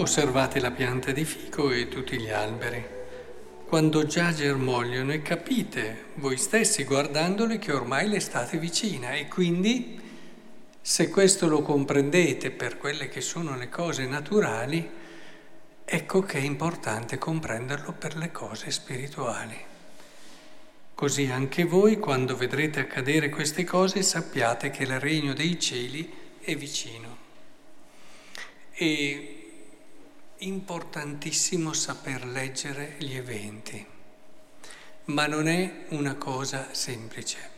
Osservate la pianta di fico e tutti gli alberi. Quando già germogliano e capite voi stessi guardandoli che ormai l'estate è vicina e quindi se questo lo comprendete per quelle che sono le cose naturali, ecco che è importante comprenderlo per le cose spirituali. Così anche voi, quando vedrete accadere queste cose, sappiate che il regno dei cieli è vicino. È importantissimo saper leggere gli eventi, ma non è una cosa semplice.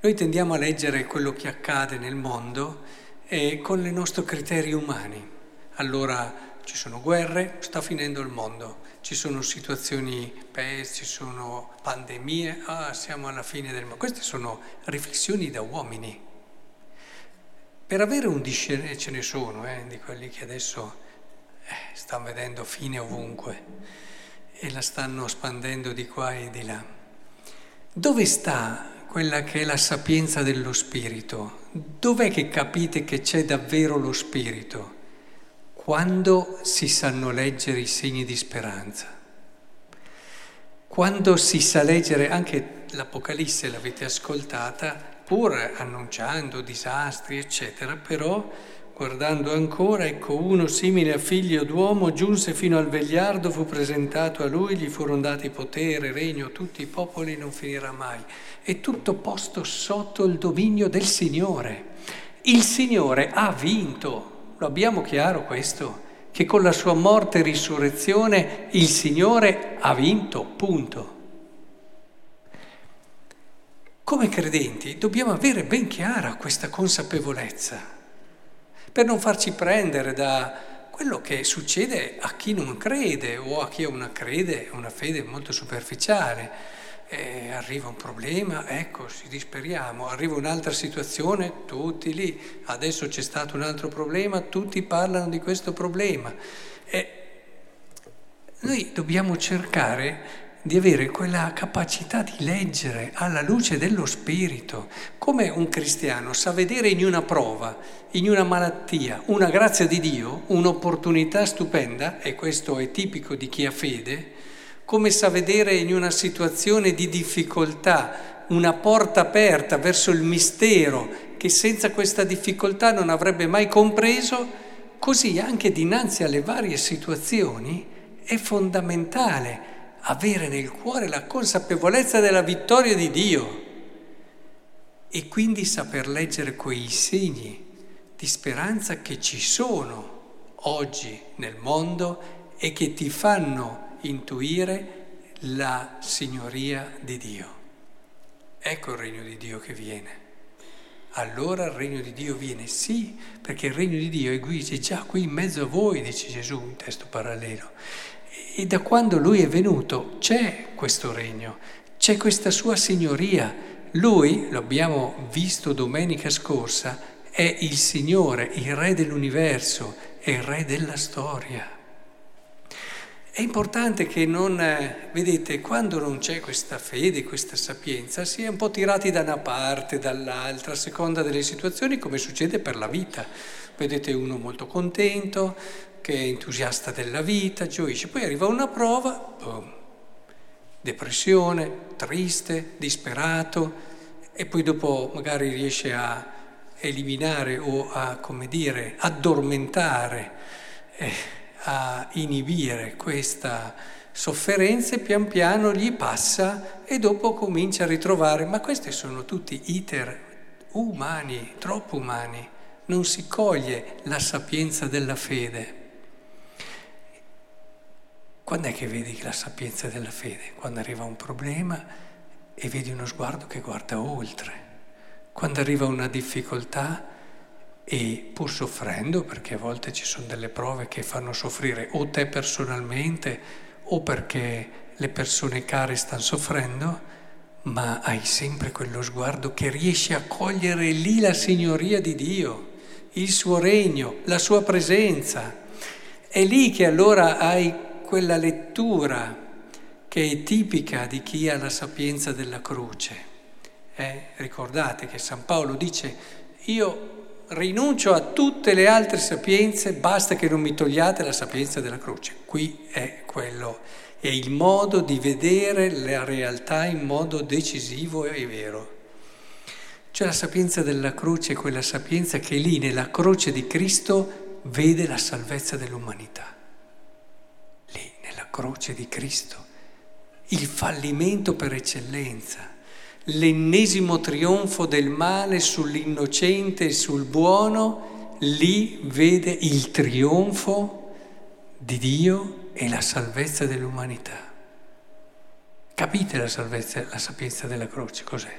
Noi tendiamo a leggere quello che accade nel mondo eh, con i nostri criteri umani. Allora ci sono guerre, sta finendo il mondo, ci sono situazioni pes, ci sono pandemie, ah, siamo alla fine del mondo. Queste sono riflessioni da uomini. Per avere un discernimento, ce ne sono, eh, di quelli che adesso eh, stanno vedendo fine ovunque e la stanno spandendo di qua e di là. Dove sta quella che è la sapienza dello spirito. Dov'è che capite che c'è davvero lo spirito? Quando si sanno leggere i segni di speranza. Quando si sa leggere anche l'Apocalisse, l'avete ascoltata, pur annunciando disastri, eccetera, però Guardando ancora, ecco uno simile a figlio d'uomo giunse fino al vegliardo, fu presentato a lui, gli furono dati potere, regno, tutti i popoli, non finirà mai. E tutto posto sotto il dominio del Signore. Il Signore ha vinto, lo abbiamo chiaro questo, che con la sua morte e risurrezione il Signore ha vinto, punto. Come credenti dobbiamo avere ben chiara questa consapevolezza per non farci prendere da quello che succede a chi non crede o a chi ha una, crede, una fede molto superficiale. Eh, arriva un problema, ecco, ci disperiamo, arriva un'altra situazione, tutti lì, adesso c'è stato un altro problema, tutti parlano di questo problema. Eh, noi dobbiamo cercare di avere quella capacità di leggere alla luce dello Spirito, come un cristiano sa vedere in una prova, in una malattia, una grazia di Dio, un'opportunità stupenda, e questo è tipico di chi ha fede, come sa vedere in una situazione di difficoltà una porta aperta verso il mistero che senza questa difficoltà non avrebbe mai compreso, così anche dinanzi alle varie situazioni è fondamentale avere nel cuore la consapevolezza della vittoria di Dio e quindi saper leggere quei segni di speranza che ci sono oggi nel mondo e che ti fanno intuire la signoria di Dio. Ecco il regno di Dio che viene. Allora il regno di Dio viene, sì, perché il regno di Dio è qui, è già qui in mezzo a voi, dice Gesù, un testo parallelo. E da quando lui è venuto c'è questo regno, c'è questa sua signoria. Lui, lo abbiamo visto domenica scorsa, è il Signore, il Re dell'universo, è il Re della storia. È importante che non, eh, vedete, quando non c'è questa fede, questa sapienza, si è un po' tirati da una parte, dall'altra, a seconda delle situazioni, come succede per la vita. Vedete uno molto contento, che è entusiasta della vita, gioisce, poi arriva una prova, boom, depressione, triste, disperato, e poi dopo magari riesce a eliminare o a, come dire, addormentare, eh, a inibire questa sofferenza e pian piano gli passa e dopo comincia a ritrovare, ma questi sono tutti iter umani, troppo umani, non si coglie la sapienza della fede. Quando è che vedi la sapienza della fede? Quando arriva un problema e vedi uno sguardo che guarda oltre. Quando arriva una difficoltà e pur soffrendo, perché a volte ci sono delle prove che fanno soffrire o te personalmente o perché le persone care stanno soffrendo, ma hai sempre quello sguardo che riesce a cogliere lì la signoria di Dio, il suo regno, la sua presenza. È lì che allora hai quella lettura che è tipica di chi ha la sapienza della croce. Eh, ricordate che San Paolo dice, io rinuncio a tutte le altre sapienze, basta che non mi togliate la sapienza della croce. Qui è quello, è il modo di vedere la realtà in modo decisivo e vero. Cioè la sapienza della croce è quella sapienza che lì nella croce di Cristo vede la salvezza dell'umanità. Croce di Cristo, il fallimento per eccellenza l'ennesimo trionfo del male sull'innocente e sul buono, lì vede il trionfo di Dio e la salvezza dell'umanità. Capite la, salvezza, la sapienza della croce cos'è?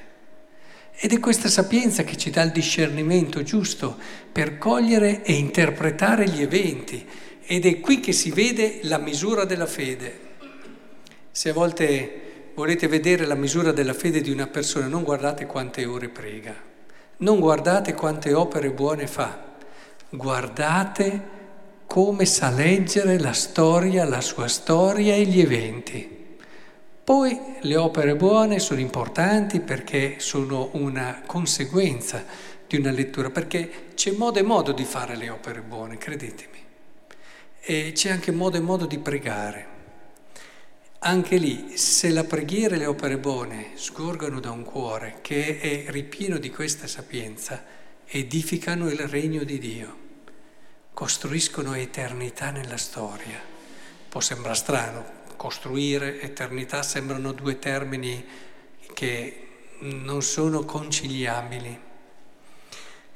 Ed è questa sapienza che ci dà il discernimento giusto per cogliere e interpretare gli eventi. Ed è qui che si vede la misura della fede. Se a volte volete vedere la misura della fede di una persona, non guardate quante ore prega, non guardate quante opere buone fa, guardate come sa leggere la storia, la sua storia e gli eventi. Poi le opere buone sono importanti perché sono una conseguenza di una lettura, perché c'è modo e modo di fare le opere buone, credetemi. E c'è anche modo e modo di pregare. Anche lì, se la preghiera e le opere buone sgorgano da un cuore che è ripieno di questa sapienza, edificano il regno di Dio, costruiscono eternità nella storia. Può sembrare strano, costruire, eternità sembrano due termini che non sono conciliabili.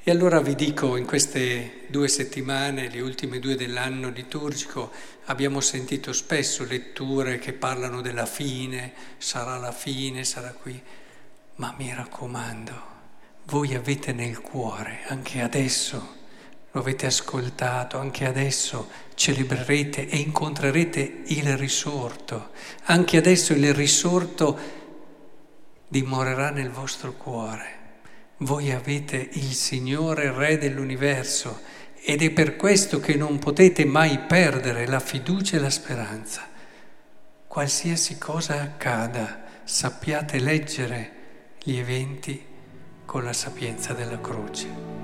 E allora vi dico, in queste due settimane, le ultime due dell'anno liturgico, abbiamo sentito spesso letture che parlano della fine, sarà la fine, sarà qui, ma mi raccomando, voi avete nel cuore, anche adesso, lo avete ascoltato, anche adesso celebrerete e incontrerete il risorto, anche adesso il risorto dimorerà nel vostro cuore. Voi avete il Signore Re dell'universo ed è per questo che non potete mai perdere la fiducia e la speranza. Qualsiasi cosa accada, sappiate leggere gli eventi con la sapienza della croce.